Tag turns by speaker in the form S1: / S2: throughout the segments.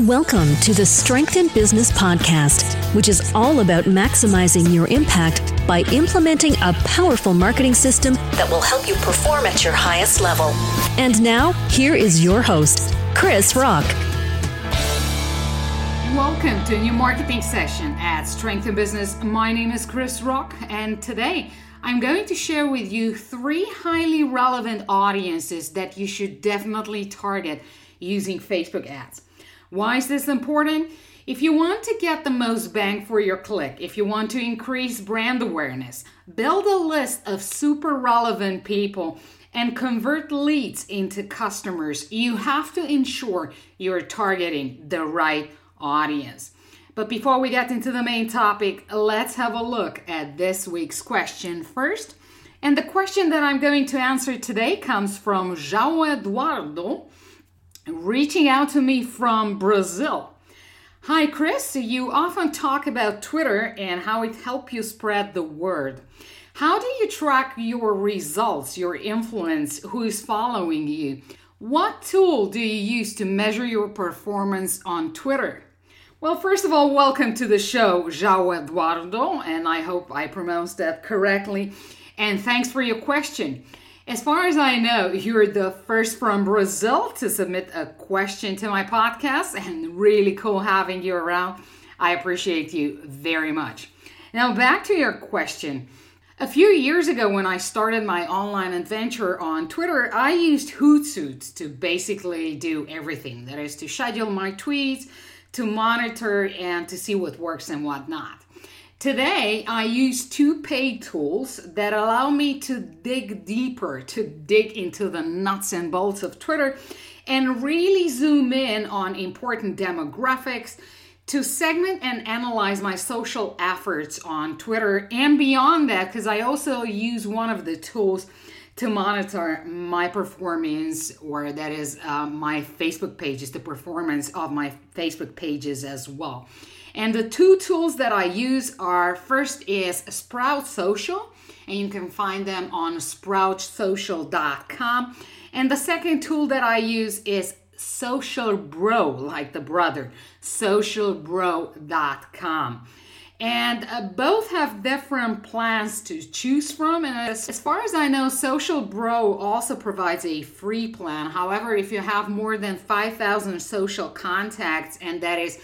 S1: Welcome to the Strength in Business podcast, which is all about maximizing your impact by implementing a powerful marketing system that will help you perform at your highest level. And now, here is your host, Krisz Rokk.
S2: Welcome to a new marketing session at Strength in Business. My name is Krisz Rokk, and today I'm going to share with you three highly relevant audiences that you should definitely target using Facebook ads. Why is this important? If you want to get the most bang for your click, if you want to increase brand awareness, build a list of super relevant people and convert leads into customers, you have to ensure you're targeting the right audience. But before we get into the main topic, let's have a look at this week's question first. And the question that I'm going to answer today comes from João Eduardo reaching out to me from Brazil. Hi, Krisz. You often talk about Twitter and how it helped you spread the word. How do you track your results, your influence, who is following you? What tool do you use to measure your performance on Twitter? Well, first of all, welcome to the show, João Eduardo, and I hope I pronounced that correctly. And thanks for your question. As far as I know, you're the first from Brazil to submit a question to my podcast, and really cool having you around. I appreciate you very much. Now, back to your question. A few years ago, when I started my online adventure on Twitter, I used Hootsuite to basically do everything that is, to schedule my tweets, to monitor, and to see what works and what not. Today, I use two paid tools that allow me to dig deeper, to dig into the nuts and bolts of Twitter and really zoom in on important demographics to segment and analyze my social efforts on Twitter and beyond that, because I also use one of the tools to monitor my performance, or that is uh, my Facebook pages, the performance of my Facebook pages as well. And the two tools that I use are first is Sprout Social, and you can find them on sproutsocial.com. And the second tool that I use is Social Bro, like the brother, socialbro.com. And uh, both have different plans to choose from. And as, as far as I know, Social Bro also provides a free plan. However, if you have more than 5,000 social contacts, and that is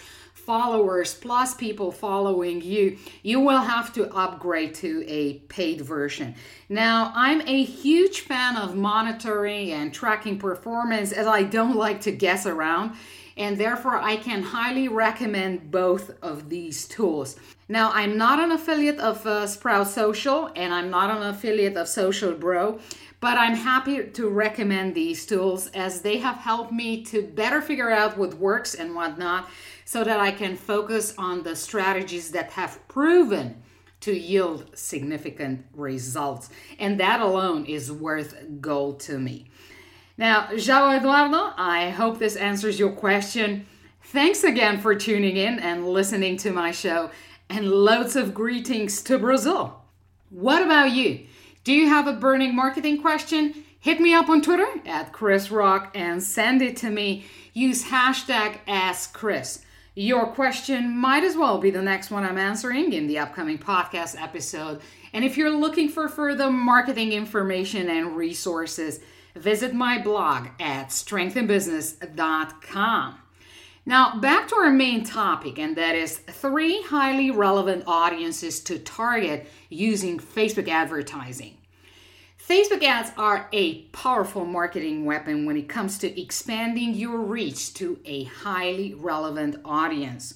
S2: followers plus people following you, you will have to upgrade to a paid version. Now, I'm a huge fan of monitoring and tracking performance as I don't like to guess around, and therefore I can highly recommend both of these tools. Now, I'm not an affiliate of uh, Sprout Social and I'm not an affiliate of Social Bro, but I'm happy to recommend these tools as they have helped me to better figure out what works and what not so that I can focus on the strategies that have proven to yield significant results. And that alone is worth gold to me. Now, João Eduardo, I hope this answers your question. Thanks again for tuning in and listening to my show, and loads of greetings to Brazil. What about you? Do you have a burning marketing question? Hit me up on Twitter at Krisz Rokk and send it to me. Use hashtag AskKrisz. Your question might as well be the next one I'm answering in the upcoming podcast episode. And if you're looking for further marketing information and resources, visit my blog at strengthinbusiness.com. Now, back to our main topic, and that is three highly relevant audiences to target using Facebook advertising. Facebook ads are a powerful marketing weapon when it comes to expanding your reach to a highly relevant audience.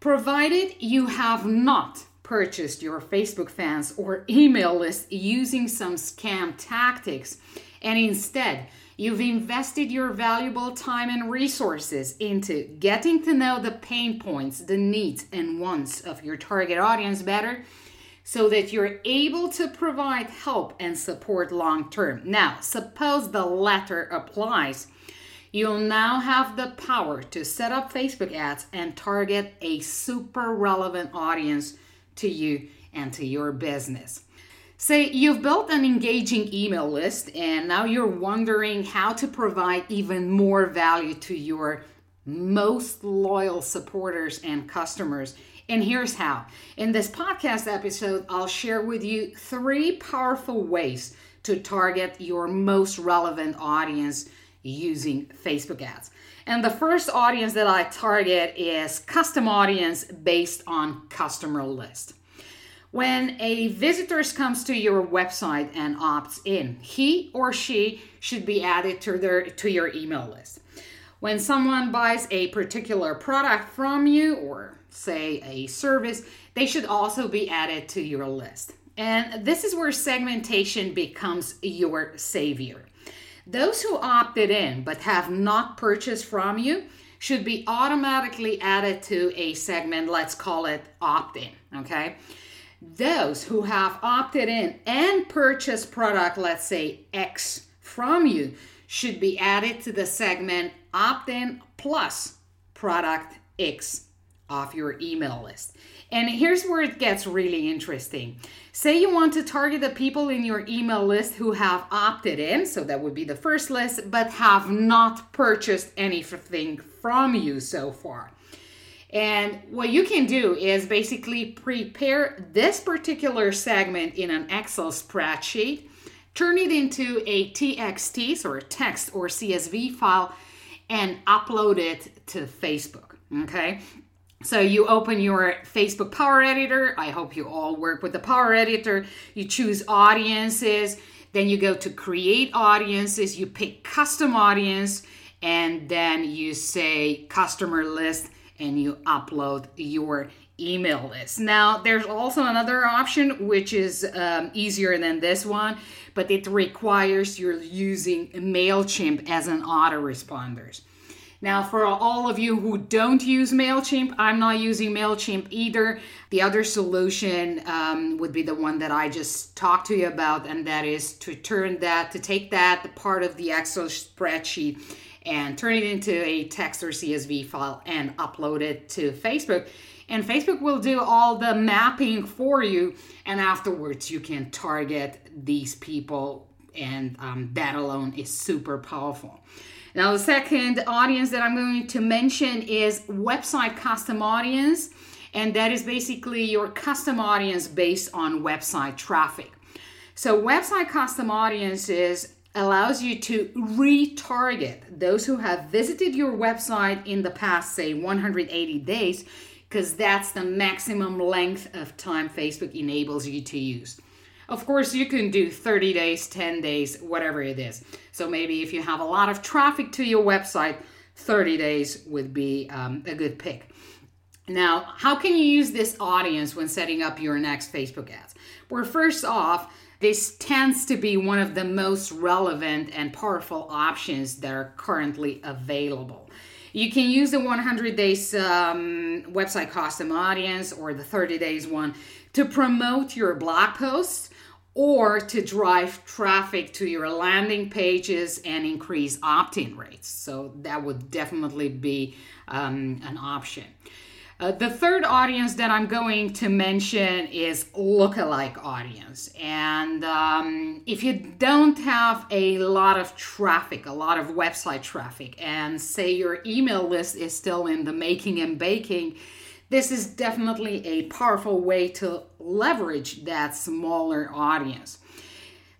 S2: Provided you have not purchased your Facebook fans or email list using some scam tactics, and instead you've invested your valuable time and resources into getting to know the pain points, the needs, and wants of your target audience better so that you're able to provide help and support long term. Now, suppose the latter applies. You'll now have the power to set up Facebook ads and target a super relevant audience to you and to your business. Say you've built an engaging email list and now you're wondering how to provide even more value to your most loyal supporters and customers. And here's how. In this podcast episode, I'll share with you three powerful ways to target your most relevant audience using Facebook ads. And the first audience that I target is custom audience based on customer list. When a visitor comes to your website and opts in, he or she should be added to their to your email list. When someone buys a particular product from you or say a service, they should also be added to your list. And this is where segmentation becomes your savior. Those who opted in but have not purchased from you should be automatically added to a segment, let's call it opt in, okay? Those who have opted in and purchased product, let's say X from you, should be added to the segment opt in plus product X off your email list. And here's where it gets really interesting. Say you want to target the people in your email list who have opted in, so that would be the first list, but have not purchased anything from you so far. And what you can do is basically prepare this particular segment in an Excel spreadsheet, turn it into a TXT, so a text or CSV file, and upload it to Facebook. Okay. So you open your Facebook Power Editor. I hope you all work with the Power Editor. You choose audiences, then you go to create audiences, you pick custom audience, and then you say customer list and you upload your email list. Now, there's also another option which is um, easier than this one, but it requires you're using MailChimp as an autoresponders. Now, for all of you who don't use MailChimp, I'm not using MailChimp either. The other solution um, would be the one that I just talked to you about, and that is to turn that, to take that part of the Excel spreadsheet and turn it into a text or CSV file and upload it to Facebook. And Facebook will do all the mapping for you, and afterwards, you can target these people, and um, that alone is super powerful. Now, the second audience that I'm going to mention is website custom audience, and that is basically your custom audience based on website traffic. So, website custom audiences allows you to retarget those who have visited your website in the past, say, 180 days, because that's the maximum length of time Facebook enables you to use. Of course, you can do 30 days, 10 days, whatever it is. So maybe if you have a lot of traffic to your website, 30 days would be um, a good pick. Now, how can you use this audience when setting up your next Facebook ads? Well, first off, this tends to be one of the most relevant and powerful options that are currently available. You can use the 100 days um, website custom audience or the 30 days one to promote your blog posts or to drive traffic to your landing pages and increase opt in rates. So that would definitely be um, an option. Uh, the third audience that I'm going to mention is lookalike audience. And um, if you don't have a lot of traffic, a lot of website traffic, and say your email list is still in the making and baking, this is definitely a powerful way to leverage that smaller audience.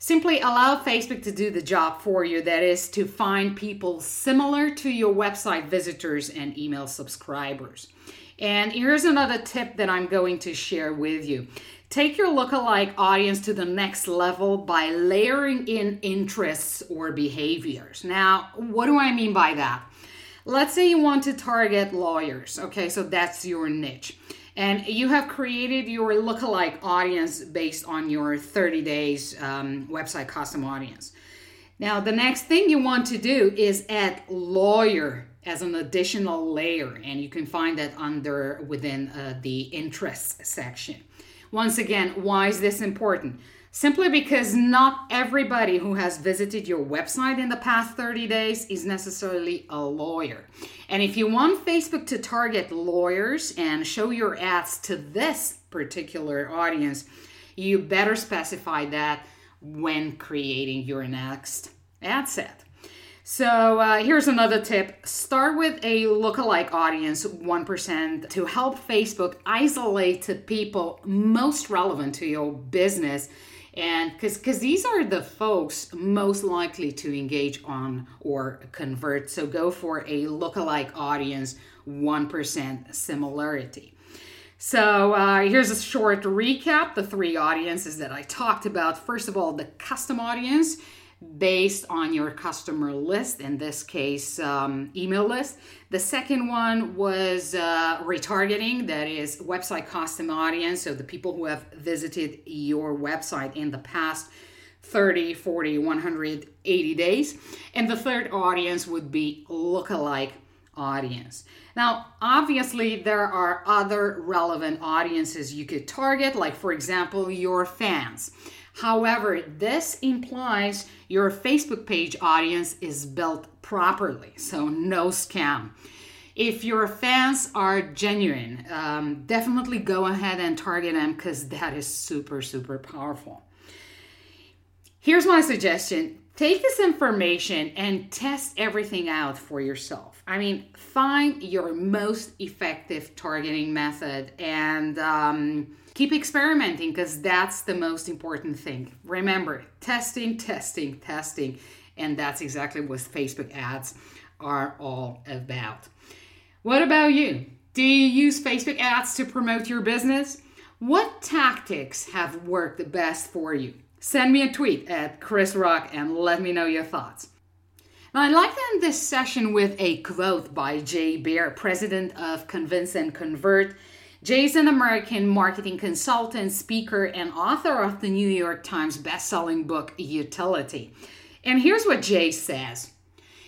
S2: Simply allow Facebook to do the job for you, that is, to find people similar to your website visitors and email subscribers. And here's another tip that I'm going to share with you. Take your lookalike audience to the next level by layering in interests or behaviors. Now, what do I mean by that? Let's say you want to target lawyers. Okay, so that's your niche. And you have created your lookalike audience based on your 30 days um, website custom audience. Now, the next thing you want to do is add lawyer as an additional layer, and you can find that under within uh, the interests section. Once again, why is this important? Simply because not everybody who has visited your website in the past 30 days is necessarily a lawyer. And if you want Facebook to target lawyers and show your ads to this particular audience, you better specify that when creating your next ad set. So uh, here's another tip start with a lookalike audience, 1%, to help Facebook isolate the people most relevant to your business. And because because these are the folks most likely to engage on or convert. So go for a lookalike audience, 1% similarity. So uh, here's a short recap the three audiences that I talked about. First of all, the custom audience based on your customer list, in this case, um, email list. The second one was uh, retargeting, that is website custom audience, so the people who have visited your website in the past 30, 40, 180 days. And the third audience would be lookalike audience. Now, obviously, there are other relevant audiences you could target, like, for example, your fans. However, this implies your Facebook page audience is built properly, so no scam. If your fans are genuine, um, definitely go ahead and target them because that is super, super powerful. Here's my suggestion take this information and test everything out for yourself. I mean, find your most effective targeting method and um, keep experimenting because that's the most important thing. Remember, testing, testing, testing. And that's exactly what Facebook ads are all about. What about you? Do you use Facebook ads to promote your business? What tactics have worked the best for you? Send me a tweet at Krisz Rokk and let me know your thoughts. Now, I'd like to end this session with a quote by Jay Baer, president of Convince and Convert. Jay's an American marketing consultant, speaker, and author of the New York Times bestselling book Youtility. And here's what Jay says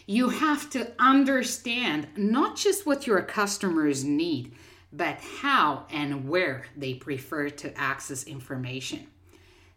S2: You have to understand not just what your customers need, but how and where they prefer to access information.